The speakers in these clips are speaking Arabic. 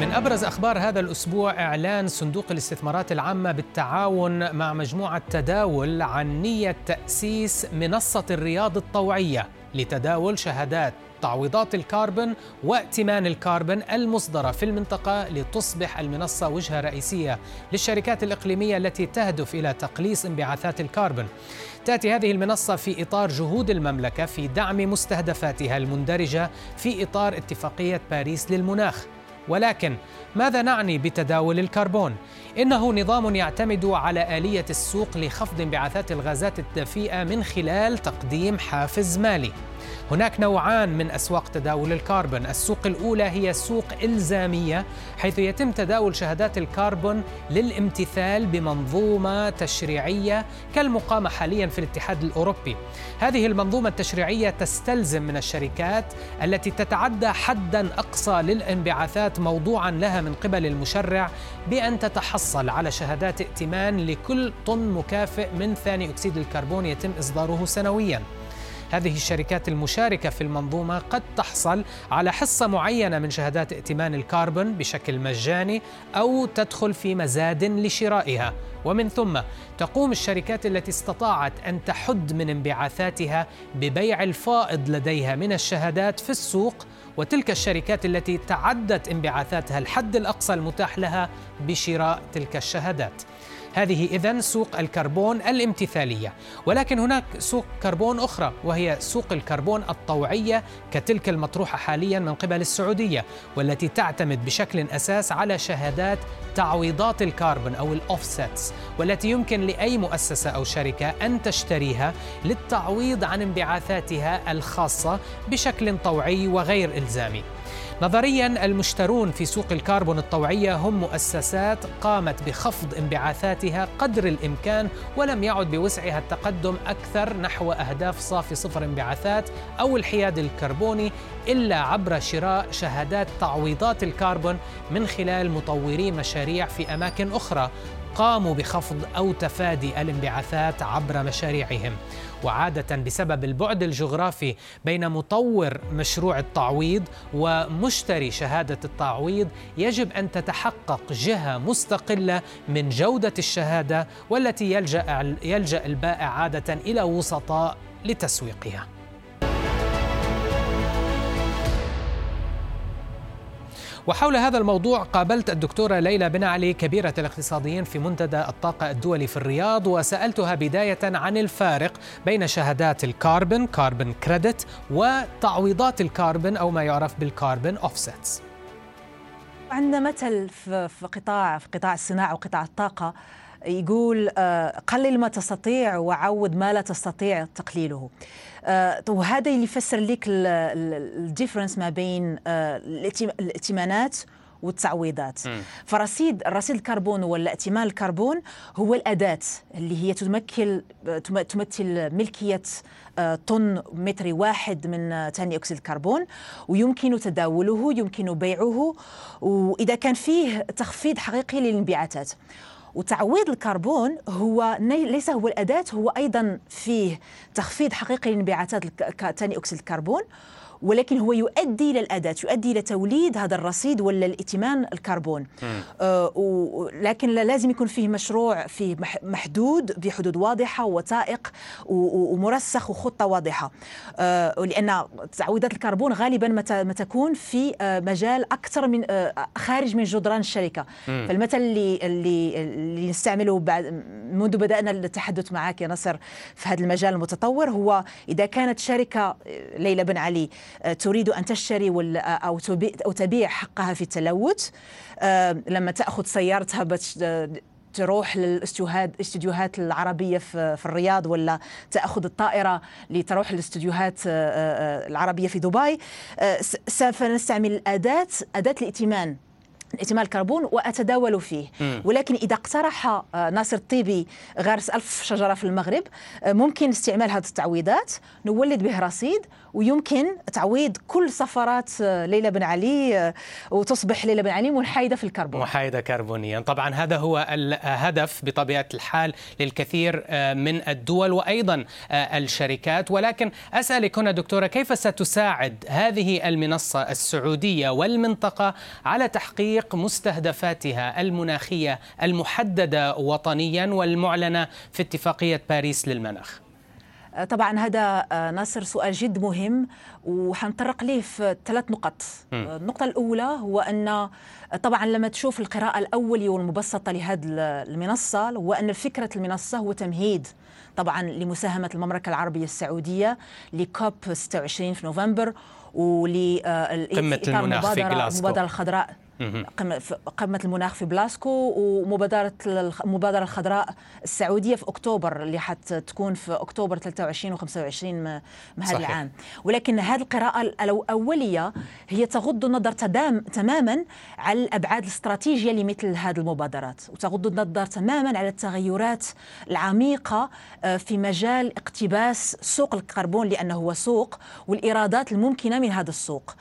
من أبرز أخبار هذا الأسبوع إعلان صندوق الاستثمارات العامة بالتعاون مع مجموعة تداول عن نية تأسيس منصة الرياض الطوعية لتداول شهادات تعويضات الكربون وائتمان الكربون المصدرة في المنطقة لتصبح المنصة وجهة رئيسية للشركات الإقليمية التي تهدف إلى تقليص انبعاثات الكربون تأتي هذه المنصة في إطار جهود المملكة في دعم مستهدفاتها المندرجة في إطار اتفاقية باريس للمناخ. ولكن ماذا نعني بتداول الكربون؟ إنه نظام يعتمد على آلية السوق لخفض انبعاثات الغازات الدفيئة من خلال تقديم حافز مالي. هناك نوعان من أسواق تداول الكربون. السوق الأولى هي سوق إلزامية حيث يتم تداول شهادات الكربون للامتثال بمنظومة تشريعية كالمقامة حاليا في الاتحاد الأوروبي. هذه المنظومة التشريعية تستلزم من الشركات التي تتعدى حدا أقصى للانبعاثات موضوعا لها من قبل المشرع بأن تتحصل على شهادات ائتمان لكل طن مكافئ من ثاني أكسيد الكربون يتم إصداره سنوياً. هذه الشركات المشاركة في المنظومة قد تحصل على حصة معينة من شهادات ائتمان الكربون بشكل مجاني أو تدخل في مزاد لشرائها. ومن ثم تقوم الشركات التي استطاعت أن تحد من انبعاثاتها ببيع الفائض لديها من الشهادات في السوق وتلك الشركات التي تعدت انبعاثاتها الحد الأقصى المتاح لها بشراء تلك الشهادات. هذه إذن سوق الكربون الامتثالية. ولكن هناك سوق كربون أخرى وهي سوق الكربون الطوعية كتلك المطروحة حاليا من قبل السعودية والتي تعتمد بشكل أساس على شهادات تعويضات الكربون أو ال offsets والتي يمكن لأي مؤسسة أو شركة أن تشتريها للتعويض عن انبعاثاتها الخاصة بشكل طوعي وغير إلزامي. نظريا المشترون في سوق الكربون الطوعية هم مؤسسات قامت بخفض انبعاثاتها قدر الإمكان ولم يعد بوسعها التقدم أكثر نحو أهداف صافي صفر انبعاثات أو الحياد الكربوني إلا عبر شراء شهادات تعويضات الكربون من خلال مطوري مشاريع في أماكن أخرى. قاموا بخفض أو تفادي الانبعاثات عبر مشاريعهم وعادة بسبب البعد الجغرافي بين مطور مشروع التعويض ومشتري شهادة التعويض يجب أن تتحقق جهة مستقلة من جودة الشهادة والتي يلجا يلجأ البائع عادة إلى وسطاء لتسويقها. وحول هذا الموضوع قابلت الدكتورة ليلى بن علي كبيرة الاقتصاديين في منتدى الطاقة الدولي في الرياض وسألتها بداية عن الفارق بين شهادات الكاربون carbon credit وتعويضات الكاربون أو ما يعرف بال carbon offsets. عندنا مثل في قطاع في قطاع الصناعة وقطاع الطاقة يقول آه، قلل ما تستطيع وعوض ما لا تستطيع تقليله. آه، وهذا اللي يفسر لك ال difference ما بين آه، الائتمانات والتعويضات. م. فرصيد رصيد الكربون ولا ائتمان الكربون هو الأداة اللي هي تمثل تمثل ملكية طن متر واحد من ثاني أكسيد الكربون ويمكن تداوله يمكن بيعه وإذا كان فيه تخفيض حقيقي للانبعاثات. وتعويض الكربون هو ليس هو الأداة هو أيضا فيه تخفيض حقيقي لانبعاثات ثاني أكسيد الكربون. ولكن هو يؤدي إلى الأداة يؤدي إلى توليد هذا الرصيد ولا الائتمان الكربون. آه لكن لازم يكون فيه مشروع فيه محدود بحدود واضحة وثائق ومرسخ وخطة واضحة. آه لأن تعويضات الكربون غالبا ما تكون في آه مجال أكثر من آه خارج من جدران الشركة. مم. فالمثل اللي اللي اللي نستعمله بعد منذ بدأنا التحدث معك يا نصر في هذا المجال المتطور هو إذا كانت شركة آه، ليلى بن علي آه، تريد أن تشتري أو أو تبيع حقها في التلوث. آه، لما تأخذ سيارتها تروح للاستديوهات العربية في, في الرياض ولا تأخذ الطائرة لتروح للاستديوهات آه، العربية في دبي. سوف نستعمل الاداه أداة الائتمان ائتمان الكربون وأتداول فيه. م. ولكن إذا اقترح آه، ناصر الطيبي غارس ألف شجرة في المغرب آه، ممكن استعمال هذه التعويضات. نولد به رصيد ويمكن تعويض كل سفرات آه، ليلى بن علي وتصبح ليلى بن علي منحيده في الكربون. محايده كربونيا. طبعا هذا هو الهدف بطبيعة الحال للكثير من الدول وأيضا الشركات. ولكن أسألك هنا دكتورة كيف ستساعد هذه المنصة السعودية والمنطقة على تحقيق مستهدفاتها المناخية المحددة وطنيا والمعلنة في اتفاقية باريس للمناخ؟ آه، طبعا هذا آه، ناصر سؤال جد مهم وحنطرق ليه في ثلاث نقط. آه، النقطة الأولى هو أن طبعا لما تشوف القراءة الأولية والمبسطة لهذه المنصة هو أن فكرة المنصة هو تمهيد طبعا لمساهمة المملكة العربية السعودية ل COP 26 في نوفمبر ولقمة المناخ في جلاسكو. المبادرة الخضراء. قمة المناخ في جلاسكو ومبادرة المبادرة الخضراء السعودية في أكتوبر اللي حتكون في أكتوبر 23 و 25 من هذا العام ولكن هذه القراءة الأولية هي تغض النظر تماما على الأبعاد الاستراتيجية لمثل هذه المبادرات وتغض النظر تماما على التغيرات العميقة آه، في مجال اقتباس سوق الكربون لأنه هو سوق والإيرادات الممكنة من هذا السوق.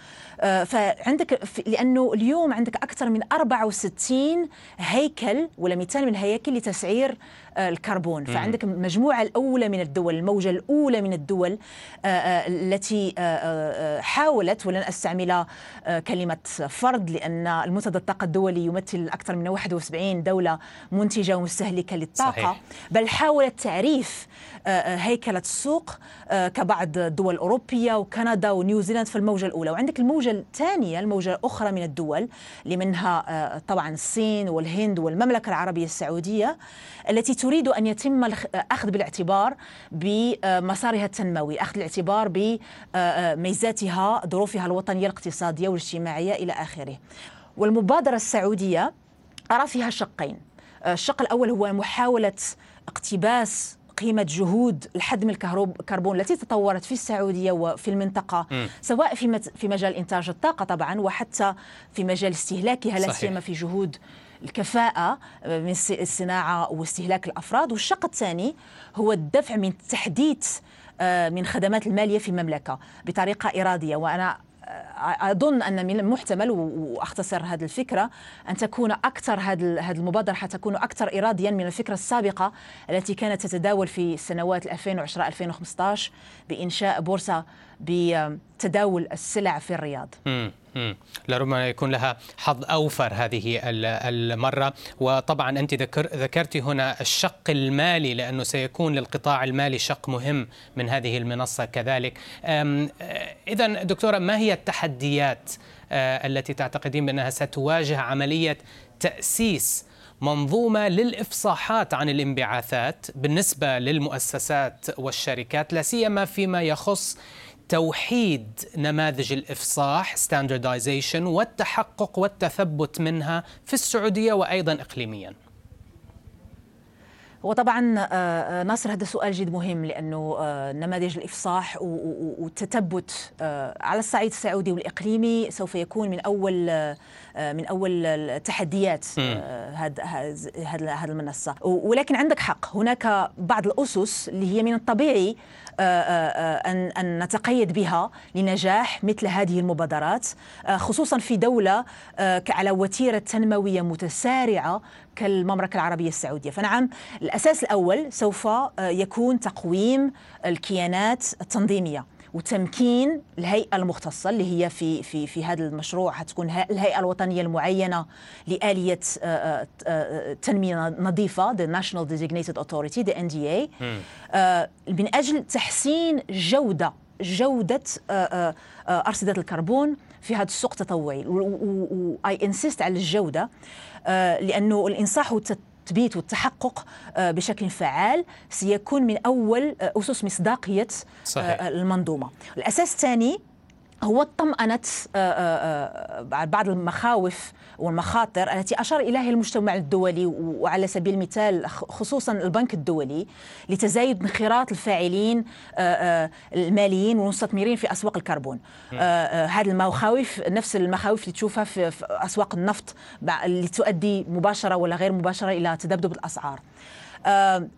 فعندك لأنه اليوم عندك أكثر من 64 هيكل ولا مثال من الهياكل لتسعير آه، الكربون. فعندك المجموعة الأولى من الدول الموجة الأولى من الدول آه، آه، التي حاولت ولن أستعمل كلمة فرض لأن المنتدى الطاقة الدولي يمثل أكثر من 71 دولة منتجة ومستهلكة للطاقة. صحيح. بل حاولت تعريف هيكلة السوق كبعض الدول الأوروبية وكندا ونيوزيلاند في الموجة الأولى. وعندك الموجة الثانية الموجة الأخرى من الدول اللي منها طبعا الصين والهند والمملكة العربية السعودية التي تريد أن يتم الأخذ بالاعتبار بمسارها التنموي أخذ الاعتبار بميزاتها ظروفها الوطنية الاقتصادية والاجتماعية إلى آخره. والمبادرة السعودية أرى فيها شقين. الشق الأول هو محاولة اقتباس قيمة جهود الحد من الكربون التي تطورت في السعودية وفي المنطقة م. سواء في في مجال إنتاج الطاقة طبعا وحتى في مجال استهلاكها لا سيما في جهود الكفاءة من الصناعة واستهلاك الأفراد. والشق الثاني هو الدفع من تحديث آه، من خدمات المالية في المملكة بطريقة إرادية. وأنا آه، أظن أن من المحتمل وأختصر هذه الفكرة أن تكون أكثر هذه المبادرة حتكون أكثر اراديا من الفكرة السابقة التي كانت تتداول في سنوات 2010 2015 بإنشاء بورصة بتداول السلع في الرياض. لربما يكون لها حظ أوفر هذه المرة وطبعا أنت ذكر ذكرتي هنا الشق المالي لأنه سيكون للقطاع المالي شق مهم من هذه المنصة كذلك. اذا دكتورة ما هي التحديات آه، التي تعتقدين بأنها ستواجه عملية تأسيس منظومة للإفصاحات عن الانبعاثات بالنسبة للمؤسسات والشركات لا سيما فيما يخص توحيد نماذج الإفصاح standardization والتحقق والتثبت منها في السعودية وأيضا اقليميا. وطبعا آه، آه، ناصر هذا سؤال جد مهم لأنه آه، نماذج الإفصاح والتثبت على الصعيد السعودي والإقليمي سوف يكون من أول من أول التحديات هذا هذه المنصة. ولكن عندك حق هناك بعض الأسس اللي هي من الطبيعي أن أن نتقيد بها لنجاح مثل هذه المبادرات خصوصا في دولة على وتيرة تنموية متسارعة كالمملكة العربية السعودية. فنعم الأساس الأول سوف يكون تقويم الكيانات التنظيمية وتمكين الهيئة المختصة اللي هي في في في هذا المشروع. حتكون الهيئة الوطنية المعينة لآلية تنمية نظيفة the National Designated Authority the NDA من أجل تحسين جوده جودة أرصدة الكربون في هذا السوق التطوعي. و I insist على الجودة. لأنه الإنصاح التثبيت والتحقق آه، بشكل فعال سيكون من أول آه، أسس مصداقية صحيح. آه، المنظومة الأساس الثاني هو طمأنت بعض المخاوف والمخاطر التي أشار إليها المجتمع الدولي وعلى سبيل المثال خصوصا البنك الدولي لتزايد انخراط الفاعلين الماليين والمستثمرين في أسواق الكربون. هذه المخاوف نفس المخاوف اللي تشوفها في أسواق النفط اللي تؤدي مباشرة ولا غير مباشرة إلى تذبذب الأسعار. آه،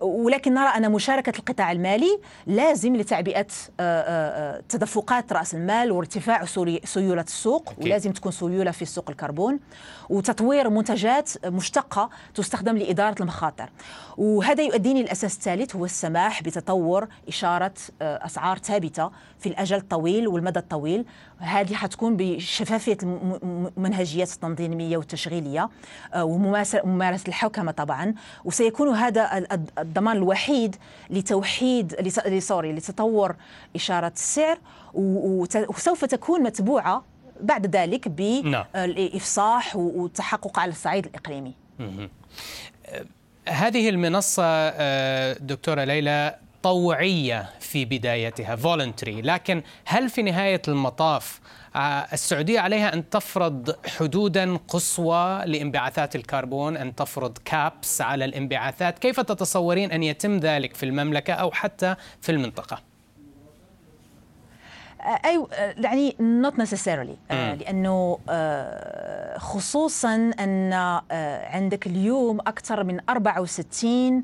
ولكن نرى أن مشاركة القطاع المالي لازم لتعبئة آه، آه، تدفقات رأس المال وارتفاع سيولة السوق. ولازم تكون سيولة في سوق الكربون وتطوير منتجات مشتقة تستخدم لإدارة المخاطر. وهذا يؤديني الأساس الثالث هو السماح بتطور إشارة أسعار ثابتة في الأجل الطويل والمدى الطويل. هذه حتكون بشفافية المنهجيات التنظيمية والتشغيلية وممارسة الحوكمة طبعا. وسيكون هذا الضمان الوحيد لتوحيد سوري لتطور إشارة السعر وسوف تكون متبوعة بعد ذلك بالإفصاح نعم. والتحقق على الصعيد الإقليمي. هذه المنصة آه، دكتورة ليلى طوعية في بدايتها voluntary. لكن هل في نهاية المطاف آه، السعودية عليها أن تفرض حدودا قصوى لانبعاثات الكربون أن تفرض كابس على الانبعاثات كيف تتصورين أن يتم ذلك في المملكة أو حتى في المنطقة؟ آه، أي آه، يعني not necessarily لأنه خصوصا أن عندك اليوم أكثر من 64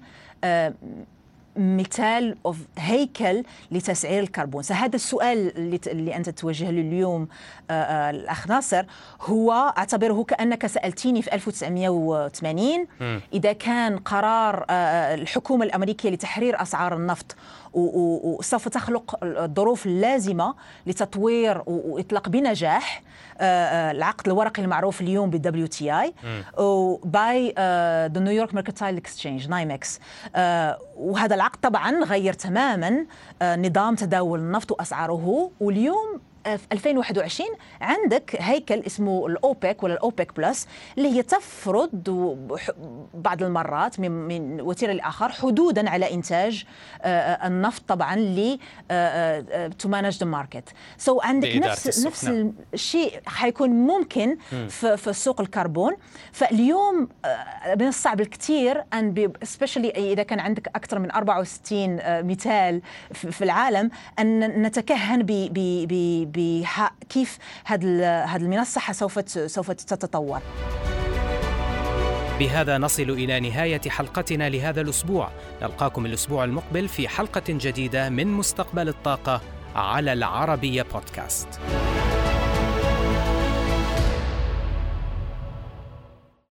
مثال اوف هيكل لتسعير الكربون. فهذا السؤال اللي, اللي أنت توجه له اليوم آه، آه، الأخ ناصر هو أعتبره كأنك سألتيني في 1980 إذا كان قرار آه، الحكومة الأمريكية لتحرير أسعار النفط وسوف تخلق الظروف اللازمة لتطوير وإطلاق بنجاح العقد الورقي المعروف اليوم بال WTI by the New York Mercantile Exchange NYMEX وهذا العقد طبعا غير تماما آه، نظام تداول النفط وأسعاره. واليوم في 2021 عندك هيكل اسمه الأوبك ولا الأوبك بلس اللي هي تفرض بعض المرات من من وتيرة لآخر حدودا على إنتاج آه، آه، النفط طبعا ل to manage the market so عندك نفس نفس نعم. الشيء حيكون ممكن في, في سوق الكربون. فاليوم آه، من الصعب الكثير أن especially إذا كان عندك أكثر من 64 مثال في العالم أن نتكهن ب بكيف هذه المنصة سوف سوف تتطور. بهذا نصل إلى نهاية حلقتنا لهذا الأسبوع. نلقاكم الأسبوع المقبل في حلقة جديدة من مستقبل الطاقة على العربية بودكاست.